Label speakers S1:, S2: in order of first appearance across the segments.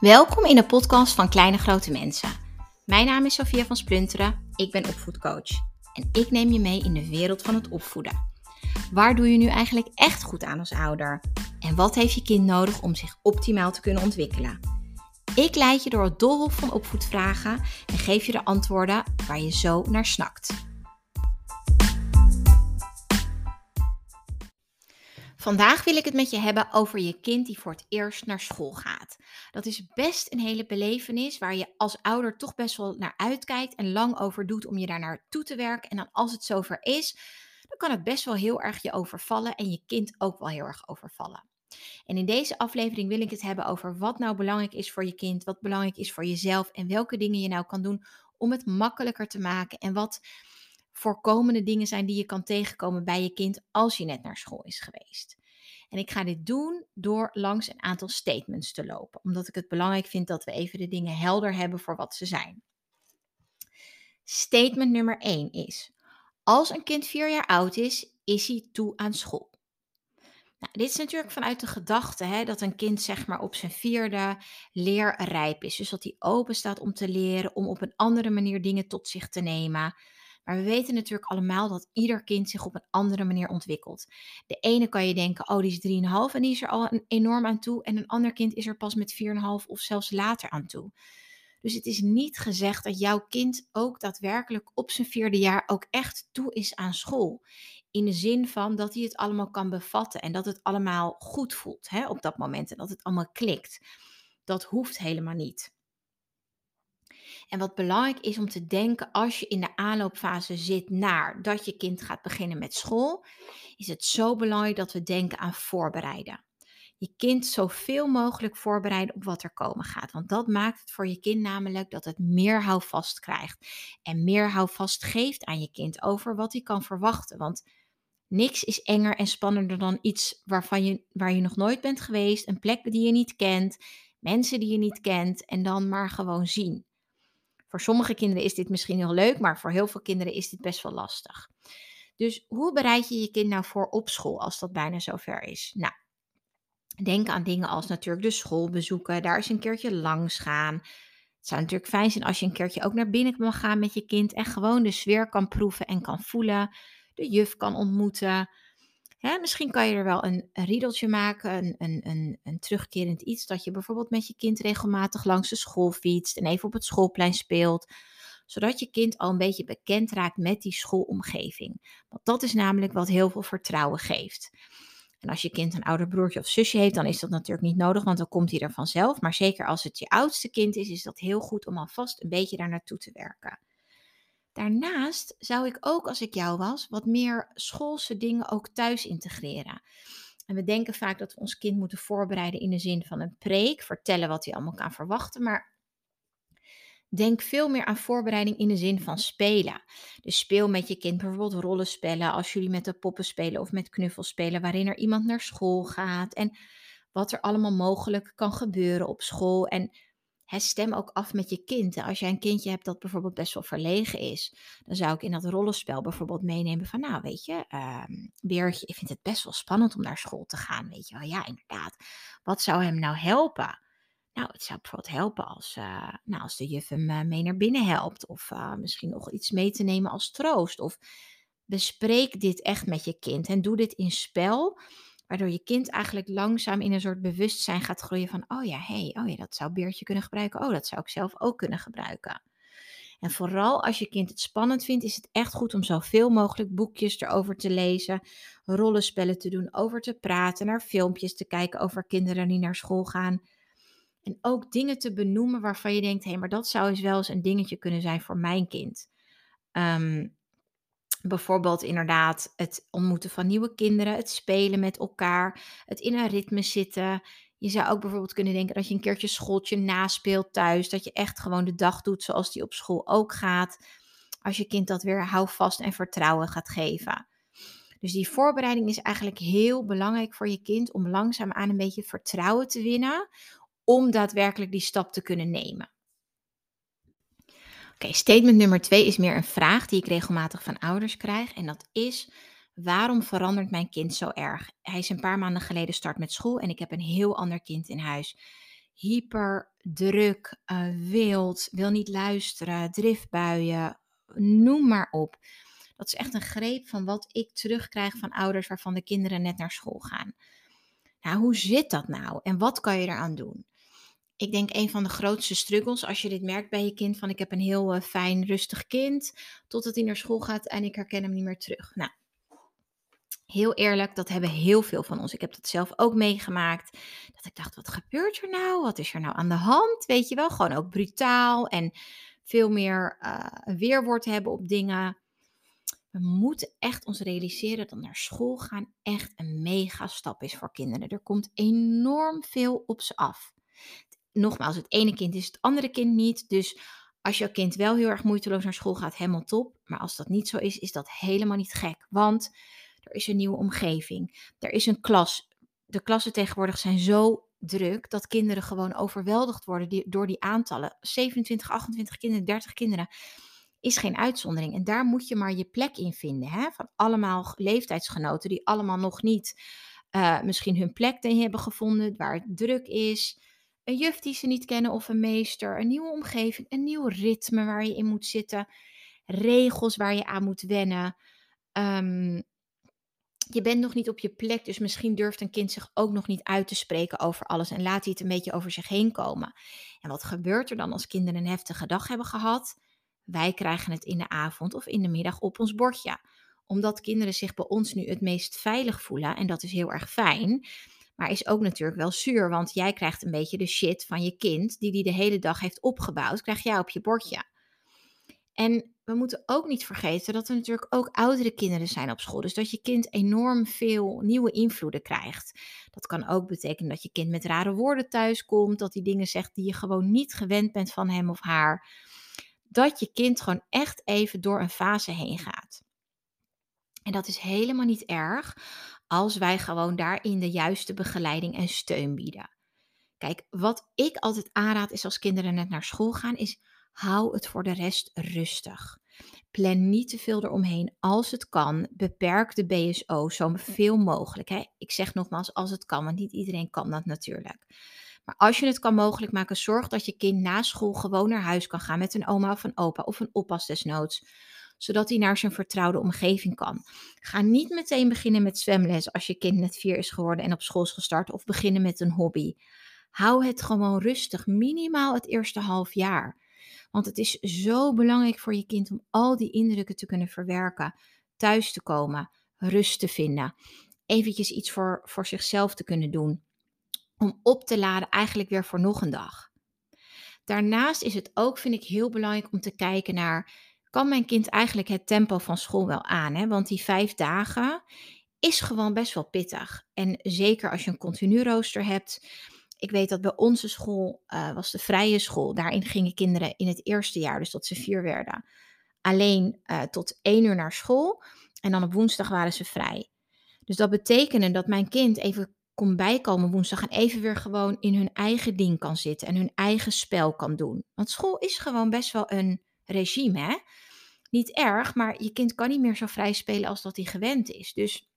S1: Welkom in de podcast van Kleine Grote Mensen. Mijn naam is Sofia van Splunteren, ik ben opvoedcoach en ik neem je mee in de wereld van het opvoeden. Waar doe je nu eigenlijk echt goed aan als ouder? En wat heeft je kind nodig om zich optimaal te kunnen ontwikkelen? Ik leid je door het doolhof van opvoedvragen en geef je de antwoorden waar je zo naar snakt. Vandaag wil ik het met je hebben over je kind die voor het eerst naar school gaat. Dat is best een hele belevenis waar je als ouder toch best wel naar uitkijkt en lang over doet om je daar naartoe te werken. En dan als het zover is, dan kan het best wel heel erg je overvallen en je kind ook wel heel erg overvallen. En in deze aflevering wil ik het hebben over wat nou belangrijk is voor je kind, wat belangrijk is voor jezelf en welke dingen je nou kan doen om het makkelijker te maken en wat voorkomende dingen zijn die je kan tegenkomen bij je kind als je net naar school is geweest. En ik ga dit doen door langs een aantal statements te lopen, omdat ik het belangrijk vind dat we even de dingen helder hebben voor wat ze zijn. Statement nummer 1 is: Als een kind vier jaar oud is, is hij toe aan school. Nou, dit is natuurlijk vanuit de gedachte hè, dat een kind zeg maar op zijn vierde leerrijp is. Dus dat hij open staat om te leren, om op een andere manier dingen tot zich te nemen. Maar we weten natuurlijk allemaal dat ieder kind zich op een andere manier ontwikkelt. De ene kan je denken, oh die is 3,5 en die is er al enorm aan toe. En een ander kind is er pas met 4,5 of zelfs later aan toe. Dus het is niet gezegd dat jouw kind ook daadwerkelijk op zijn vierde jaar ook echt toe is aan school. In de zin van dat hij het allemaal kan bevatten en dat het allemaal goed voelt hè, op dat moment en dat het allemaal klikt. Dat hoeft helemaal niet. En wat belangrijk is om te denken als je in de aanloopfase zit naar dat je kind gaat beginnen met school, is het zo belangrijk dat we denken aan voorbereiden. Je kind zoveel mogelijk voorbereiden op wat er komen gaat. Want dat maakt het voor je kind namelijk dat het meer houvast krijgt. En meer houvast geeft aan je kind over wat hij kan verwachten. Want niks is enger en spannender dan iets waarvan je, waar je nog nooit bent geweest. Een plek die je niet kent. Mensen die je niet kent. En dan maar gewoon zien. Voor sommige kinderen is dit misschien heel leuk, maar voor heel veel kinderen is dit best wel lastig. Dus hoe bereid je je kind nou voor op school als dat bijna zover is? Nou, denk aan dingen als natuurlijk de school bezoeken, daar eens een keertje langs gaan. Het zou natuurlijk fijn zijn als je een keertje ook naar binnen mag gaan met je kind en gewoon de sfeer kan proeven en kan voelen, de juf kan ontmoeten. Hè, misschien kan je er wel een, riedeltje maken, een, een, een, een, terugkerend iets, dat je bijvoorbeeld met je kind regelmatig langs de school fietst en even op het schoolplein speelt, zodat je kind al een beetje bekend raakt met die schoolomgeving. Want dat is namelijk wat heel veel vertrouwen geeft. En als je kind een ouder broertje of zusje heeft, dan is dat natuurlijk niet nodig, want dan komt hij er vanzelf. Maar zeker als het je oudste kind is, is dat heel goed om alvast een beetje daar naartoe te werken. Daarnaast zou ik ook, als ik jou was, wat meer schoolse dingen ook thuis integreren. En we denken vaak dat we ons kind moeten voorbereiden in de zin van een preek, vertellen wat hij allemaal kan verwachten, maar denk veel meer aan voorbereiding in de zin van spelen. Dus speel met je kind bijvoorbeeld rollenspellen als jullie met de poppen spelen of met knuffels spelen, waarin er iemand naar school gaat en wat er allemaal mogelijk kan gebeuren op school. En stem ook af met je kind. Als jij een kindje hebt dat bijvoorbeeld best wel verlegen is, dan zou ik in dat rollenspel bijvoorbeeld meenemen van, nou weet je, um, Beertje, ik vind het best wel spannend om naar school te gaan, weet je wel. Ja, inderdaad. Wat zou hem nou helpen? Nou, het zou bijvoorbeeld helpen als, uh, nou, als de juf hem uh, mee naar binnen helpt. Of uh, misschien nog iets mee te nemen als troost. Of bespreek dit echt met je kind en doe dit in spel Waardoor je kind eigenlijk langzaam in een soort bewustzijn gaat groeien van, oh ja, hey, oh ja, dat zou Beertje kunnen gebruiken. Oh, dat zou ik zelf ook kunnen gebruiken. En vooral als je kind het spannend vindt, is het echt goed om zoveel mogelijk boekjes erover te lezen, rollenspellen te doen, over te praten, naar filmpjes te kijken over kinderen die naar school gaan. En ook dingen te benoemen waarvan je denkt, hé, hey, maar dat zou eens wel eens een dingetje kunnen zijn voor mijn kind. Um, Bijvoorbeeld inderdaad het ontmoeten van nieuwe kinderen, het spelen met elkaar, het in een ritme zitten. Je zou ook bijvoorbeeld kunnen denken dat je een keertje schooltje naspeelt thuis. Dat je echt gewoon de dag doet zoals die op school ook gaat. Als je kind dat weer houvast en vertrouwen gaat geven. Dus die voorbereiding is eigenlijk heel belangrijk voor je kind om langzaam aan een beetje vertrouwen te winnen. Om daadwerkelijk die stap te kunnen nemen. Oké, statement nummer twee is meer een vraag die ik regelmatig van ouders krijg. En dat is, waarom verandert mijn kind zo erg? Hij is een paar maanden geleden start met school en ik heb een heel ander kind in huis. hyper druk, uh, wild, wil niet luisteren, driftbuien, noem maar op. Dat is echt een greep van wat ik terugkrijg van ouders waarvan de kinderen net naar school gaan. Nou, hoe zit dat nou en wat kan je eraan doen? Ik denk een van de grootste struggles als je dit merkt bij je kind van ik heb een heel uh, fijn rustig kind totdat hij naar school gaat en ik herken hem niet meer terug. Nou, heel eerlijk, dat hebben heel veel van ons. Ik heb dat zelf ook meegemaakt. Dat ik dacht, wat gebeurt er nou? Wat is er nou aan de hand? Weet je wel, gewoon ook brutaal en veel meer uh, weerwoord hebben op dingen. We moeten echt ons realiseren dat naar school gaan echt een mega stap is voor kinderen. Er komt enorm veel op ze af. Nogmaals, het ene kind is het andere kind niet. Dus als jouw kind wel heel erg moeiteloos naar school gaat, helemaal top. Maar als dat niet zo is, is dat helemaal niet gek. Want er is een nieuwe omgeving. Er is een klas. De klassen tegenwoordig zijn zo druk dat kinderen gewoon overweldigd worden door die aantallen. 27, 28 kinderen, 30 kinderen is geen uitzondering. En daar moet je maar je plek in vinden. Hè? Van allemaal leeftijdsgenoten die allemaal nog niet uh, misschien hun plek hebben gevonden, waar het druk is. Een juf die ze niet kennen of een meester. Een nieuwe omgeving, een nieuw ritme waar je in moet zitten. Regels waar je aan moet wennen. Um, je bent nog niet op je plek, dus misschien durft een kind zich ook nog niet uit te spreken over alles en laat hij het een beetje over zich heen komen. En wat gebeurt er dan als kinderen een heftige dag hebben gehad? Wij krijgen het in de avond of in de middag op ons bordje. Omdat kinderen zich bij ons nu het meest veilig voelen, en dat is heel erg fijn, maar is ook natuurlijk wel zuur, want jij krijgt een beetje de shit van je kind, die die de hele dag heeft opgebouwd, krijg jij op je bordje. En we moeten ook niet vergeten dat er natuurlijk ook oudere kinderen zijn op school. Dus dat je kind enorm veel nieuwe invloeden krijgt. Dat kan ook betekenen dat je kind met rare woorden thuis komt. Dat hij dingen zegt die je gewoon niet gewend bent van hem of haar. Dat je kind gewoon echt even door een fase heen gaat. En dat is helemaal niet erg als wij gewoon daarin de juiste begeleiding en steun bieden. Kijk, wat ik altijd aanraad is als kinderen net naar school gaan, is hou het voor de rest rustig. Plan niet te veel eromheen als het kan. Beperk de BSO zo veel mogelijk. Hè? Ik zeg nogmaals als het kan, want niet iedereen kan dat natuurlijk. Maar als je het kan mogelijk maken, zorg dat je kind na school gewoon naar huis kan gaan met een oma of een opa of een oppas desnoods zodat hij naar zijn vertrouwde omgeving kan. Ga niet meteen beginnen met zwemles als je kind net vier is geworden en op school is gestart, of beginnen met een hobby. Hou het gewoon rustig, minimaal het eerste half jaar. Want het is zo belangrijk voor je kind om al die indrukken te kunnen verwerken, thuis te komen, rust te vinden, eventjes iets voor, voor zichzelf te kunnen doen, om op te laden eigenlijk weer voor nog een dag. Daarnaast is het ook, vind ik, heel belangrijk om te kijken naar, kan mijn kind eigenlijk het tempo van school wel aan? Hè? Want die vijf dagen is gewoon best wel pittig. En zeker als je een continu rooster hebt, ik weet dat bij onze school uh, was de vrije school. Daarin gingen kinderen in het eerste jaar, dus tot ze vier werden, alleen uh, tot één uur naar school. En dan op woensdag waren ze vrij. Dus dat betekende dat mijn kind even kon bijkomen woensdag en even weer gewoon in hun eigen ding kan zitten en hun eigen spel kan doen. Want school is gewoon best wel een regime, hè? Niet erg, maar je kind kan niet meer zo vrij spelen als dat hij gewend is. Dus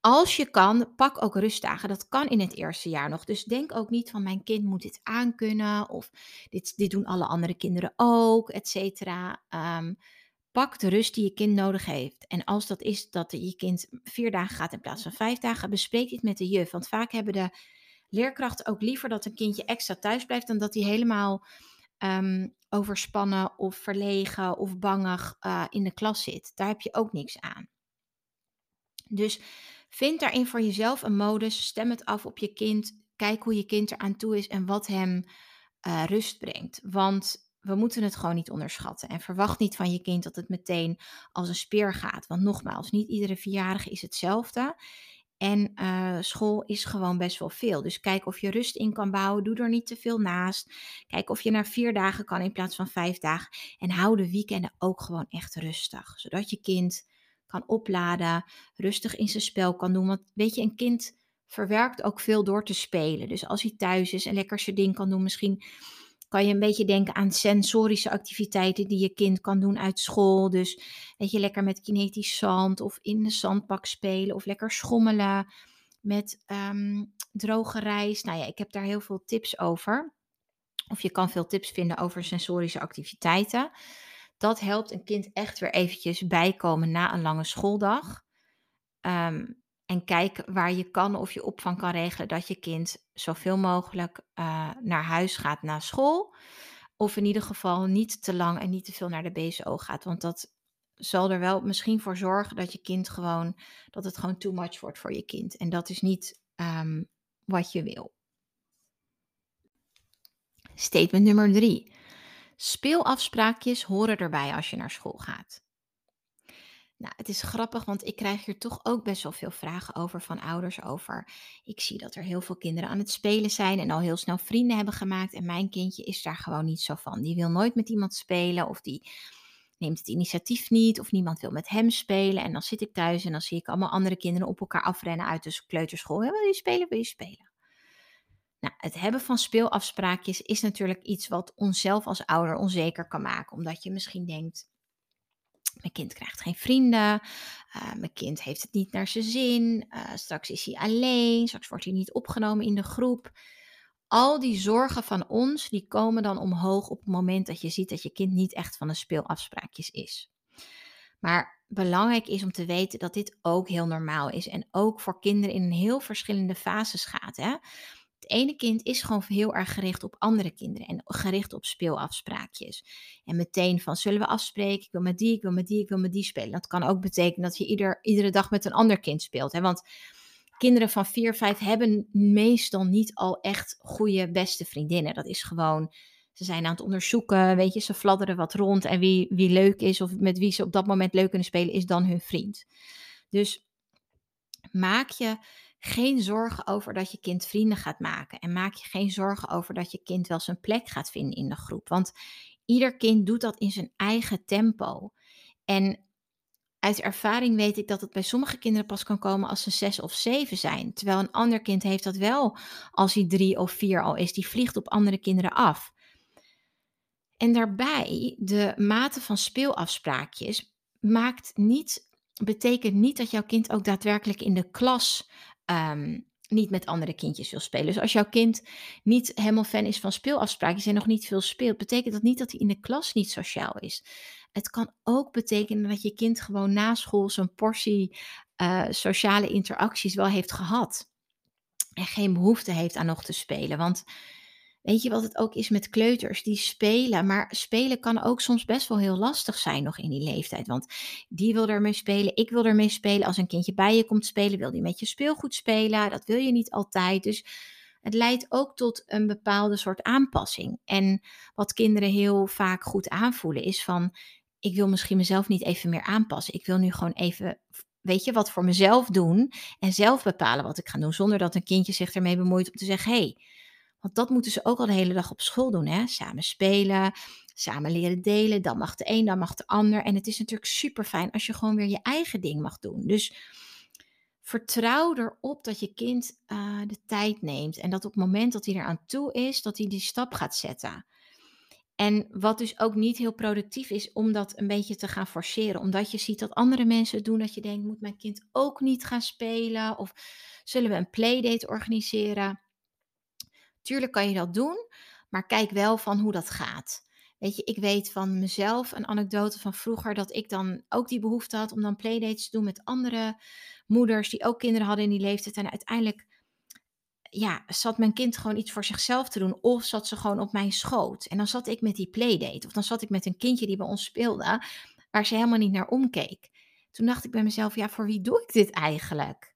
S1: als je kan, pak ook rustdagen. Dat kan in het eerste jaar nog. Dus denk ook niet van mijn kind moet dit aankunnen of dit, dit doen alle andere kinderen ook, et cetera. Ehm, pak de rust die je kind nodig heeft. En als dat is dat je kind vier dagen gaat in plaats van vijf dagen, bespreek dit met de juf. Want vaak hebben de leerkrachten ook liever dat een kindje extra thuis blijft dan dat hij helemaal ehm, overspannen of verlegen of bangig uh, in de klas zit. Daar heb je ook niks aan. Dus Vind daarin voor jezelf een modus. Stem het af op je kind. Kijk hoe je kind eraan toe is en wat hem uh, rust brengt. Want we moeten het gewoon niet onderschatten. En verwacht niet van je kind dat het meteen als een speer gaat. Want nogmaals, niet iedere vierjarige is hetzelfde. En uh, school is gewoon best wel veel. Dus kijk of je rust in kan bouwen. Doe er niet te veel naast. Kijk of je naar vier dagen kan in plaats van vijf dagen. En hou de weekenden ook gewoon echt rustig. Zodat je kind kan opladen, rustig in zijn spel kan doen. Want weet je, een kind verwerkt ook veel door te spelen. Dus als hij thuis is en lekker zijn ding kan doen, misschien kan je een beetje denken aan sensorische activiteiten die je kind kan doen uit school. Dus weet je, lekker met kinetisch zand of in de zandbak spelen of lekker schommelen met um, droge rijst. Nou ja, ik heb daar heel veel tips over. Of je kan veel tips vinden over sensorische activiteiten. Dat helpt een kind echt weer eventjes bijkomen na een lange schooldag. Ehm, en kijk waar je kan of je opvang kan regelen dat je kind zoveel mogelijk uh, naar huis gaat na school. Of in ieder geval niet te lang en niet te veel naar de BSO gaat. Want dat zal er wel misschien voor zorgen dat je kind gewoon, dat het gewoon too much wordt voor je kind. En dat is niet um, wat je wil. Statement nummer drie. Speelafspraakjes horen erbij als je naar school gaat. Nou, het is grappig, want ik krijg hier toch ook best wel veel vragen over van ouders over. Ik zie dat er heel veel kinderen aan het spelen zijn en al heel snel vrienden hebben gemaakt. En mijn kindje is daar gewoon niet zo van. Die wil nooit met iemand spelen of die neemt het initiatief niet of niemand wil met hem spelen. En dan zit ik thuis en dan zie ik allemaal andere kinderen op elkaar afrennen uit de kleuterschool. Wil je spelen? Wil je spelen? Nou, het hebben van speelafspraakjes is natuurlijk iets wat onszelf als ouder onzeker kan maken. Omdat je misschien denkt, mijn kind krijgt geen vrienden, uh, mijn kind heeft het niet naar zijn zin, uh, straks is hij alleen, straks wordt hij niet opgenomen in de groep. Al die zorgen van ons, die komen dan omhoog op het moment dat je ziet dat je kind niet echt van de speelafspraakjes is. Maar belangrijk is om te weten dat dit ook heel normaal is en ook voor kinderen in heel verschillende fases gaat. Hè? Het ene kind is gewoon heel erg gericht op andere kinderen en gericht op speelafspraakjes. En meteen van zullen we afspreken, ik wil met die, ik wil met die, ik wil met die spelen. Dat kan ook betekenen dat je ieder, iedere dag met een ander kind speelt. Hè? Want kinderen van 4, 5 hebben meestal niet al echt goede beste vriendinnen. Dat is gewoon, ze zijn aan het onderzoeken, weet je, ze fladderen wat rond. En wie, wie leuk is of met wie ze op dat moment leuk kunnen spelen, is dan hun vriend. Dus maak je geen zorgen over dat je kind vrienden gaat maken. En maak je geen zorgen over dat je kind wel zijn plek gaat vinden in de groep. Want ieder kind doet dat in zijn eigen tempo. En uit ervaring weet ik dat het bij sommige kinderen pas kan komen als ze zes of zeven zijn. Terwijl een ander kind heeft dat wel als hij drie of vier al is. Die vliegt op andere kinderen af. En daarbij, de mate van speelafspraakjes maakt niet, betekent niet dat jouw kind ook daadwerkelijk in de klas Ehm, niet met andere kindjes wil spelen. Dus als jouw kind niet helemaal fan is van speelafspraakjes en nog niet veel speelt, betekent dat niet dat hij in de klas niet sociaal is. Het kan ook betekenen dat je kind gewoon na school zijn portie uh, sociale interacties wel heeft gehad. En geen behoefte heeft aan nog te spelen. Want Weet je wat het ook is met kleuters? Die spelen, maar spelen kan ook soms best wel heel lastig zijn nog in die leeftijd. Want die wil ermee spelen, ik wil ermee spelen. Als een kindje bij je komt spelen, wil die met je speelgoed spelen. Dat wil je niet altijd. Dus het leidt ook tot een bepaalde soort aanpassing. En wat kinderen heel vaak goed aanvoelen is van, ik wil misschien mezelf niet even meer aanpassen. Ik wil nu gewoon even weet je, wat voor mezelf doen en zelf bepalen wat ik ga doen, zonder dat een kindje zich ermee bemoeit om te zeggen, hé, hey, want dat moeten ze ook al de hele dag op school doen. Hè? Samen spelen, samen leren delen. Dan mag de een, dan mag de ander. En het is natuurlijk super fijn als je gewoon weer je eigen ding mag doen. Dus vertrouw erop dat je kind uh, de tijd neemt. En dat op het moment dat hij eraan toe is, dat hij die stap gaat zetten. En wat dus ook niet heel productief is om dat een beetje te gaan forceren. Omdat je ziet dat andere mensen het doen. Dat je denkt, moet mijn kind ook niet gaan spelen? Of zullen we een playdate organiseren? Tuurlijk kan je dat doen, maar kijk wel van hoe dat gaat. Weet je, ik weet van mezelf een anekdote van vroeger dat ik dan ook die behoefte had om dan playdates te doen met andere moeders die ook kinderen hadden in die leeftijd. En uiteindelijk, ja, zat mijn kind gewoon iets voor zichzelf te doen of zat ze gewoon op mijn schoot. En dan zat ik met die playdate of dan zat ik met een kindje die bij ons speelde, waar ze helemaal niet naar omkeek. Toen dacht ik bij mezelf, ja, voor wie doe ik dit eigenlijk?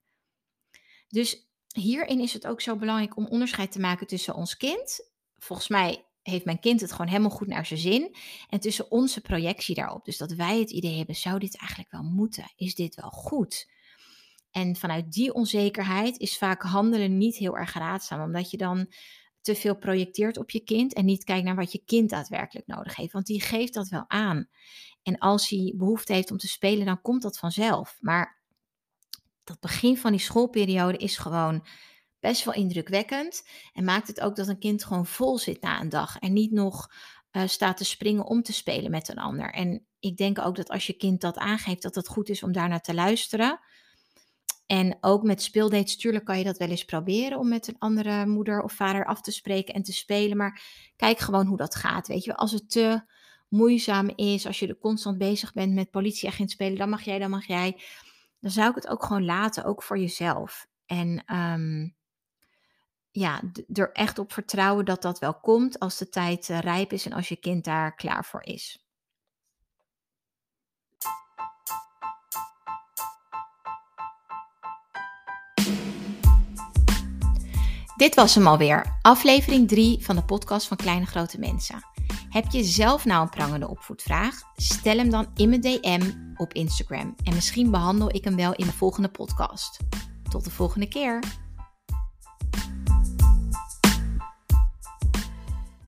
S1: Dus hierin is het ook zo belangrijk om onderscheid te maken tussen ons kind. Volgens mij heeft mijn kind het gewoon helemaal goed naar zijn zin. En tussen onze projectie daarop. Dus dat wij het idee hebben, zou dit eigenlijk wel moeten? Is dit wel goed? En vanuit die onzekerheid is vaak handelen niet heel erg raadzaam, omdat je dan te veel projecteert op je kind en niet kijkt naar wat je kind daadwerkelijk nodig heeft. Want die geeft dat wel aan. En als hij behoefte heeft om te spelen, dan komt dat vanzelf. Maar dat begin van die schoolperiode is gewoon best wel indrukwekkend. En maakt het ook dat een kind gewoon vol zit na een dag. En niet nog uh, staat te springen om te spelen met een ander. En ik denk ook dat als je kind dat aangeeft, dat het goed is om daarnaar te luisteren. En ook met speeldates, tuurlijk kan je dat wel eens proberen om met een andere moeder of vader af te spreken en te spelen. Maar kijk gewoon hoe dat gaat. Weet je, als het te moeizaam is, als je er constant bezig bent met politieagent spelen, dan mag jij, dan mag jij. Dan zou ik het ook gewoon laten, ook voor jezelf. En ehm, ja, er echt op vertrouwen dat dat wel komt als de tijd uh, rijp is en als je kind daar klaar voor is. Dit was hem alweer, aflevering 3 van de podcast van Kleine Grote Mensen. Heb je zelf nou een prangende opvoedvraag? Stel hem dan in mijn DM op Instagram en misschien behandel ik hem wel in de volgende podcast. Tot de volgende keer.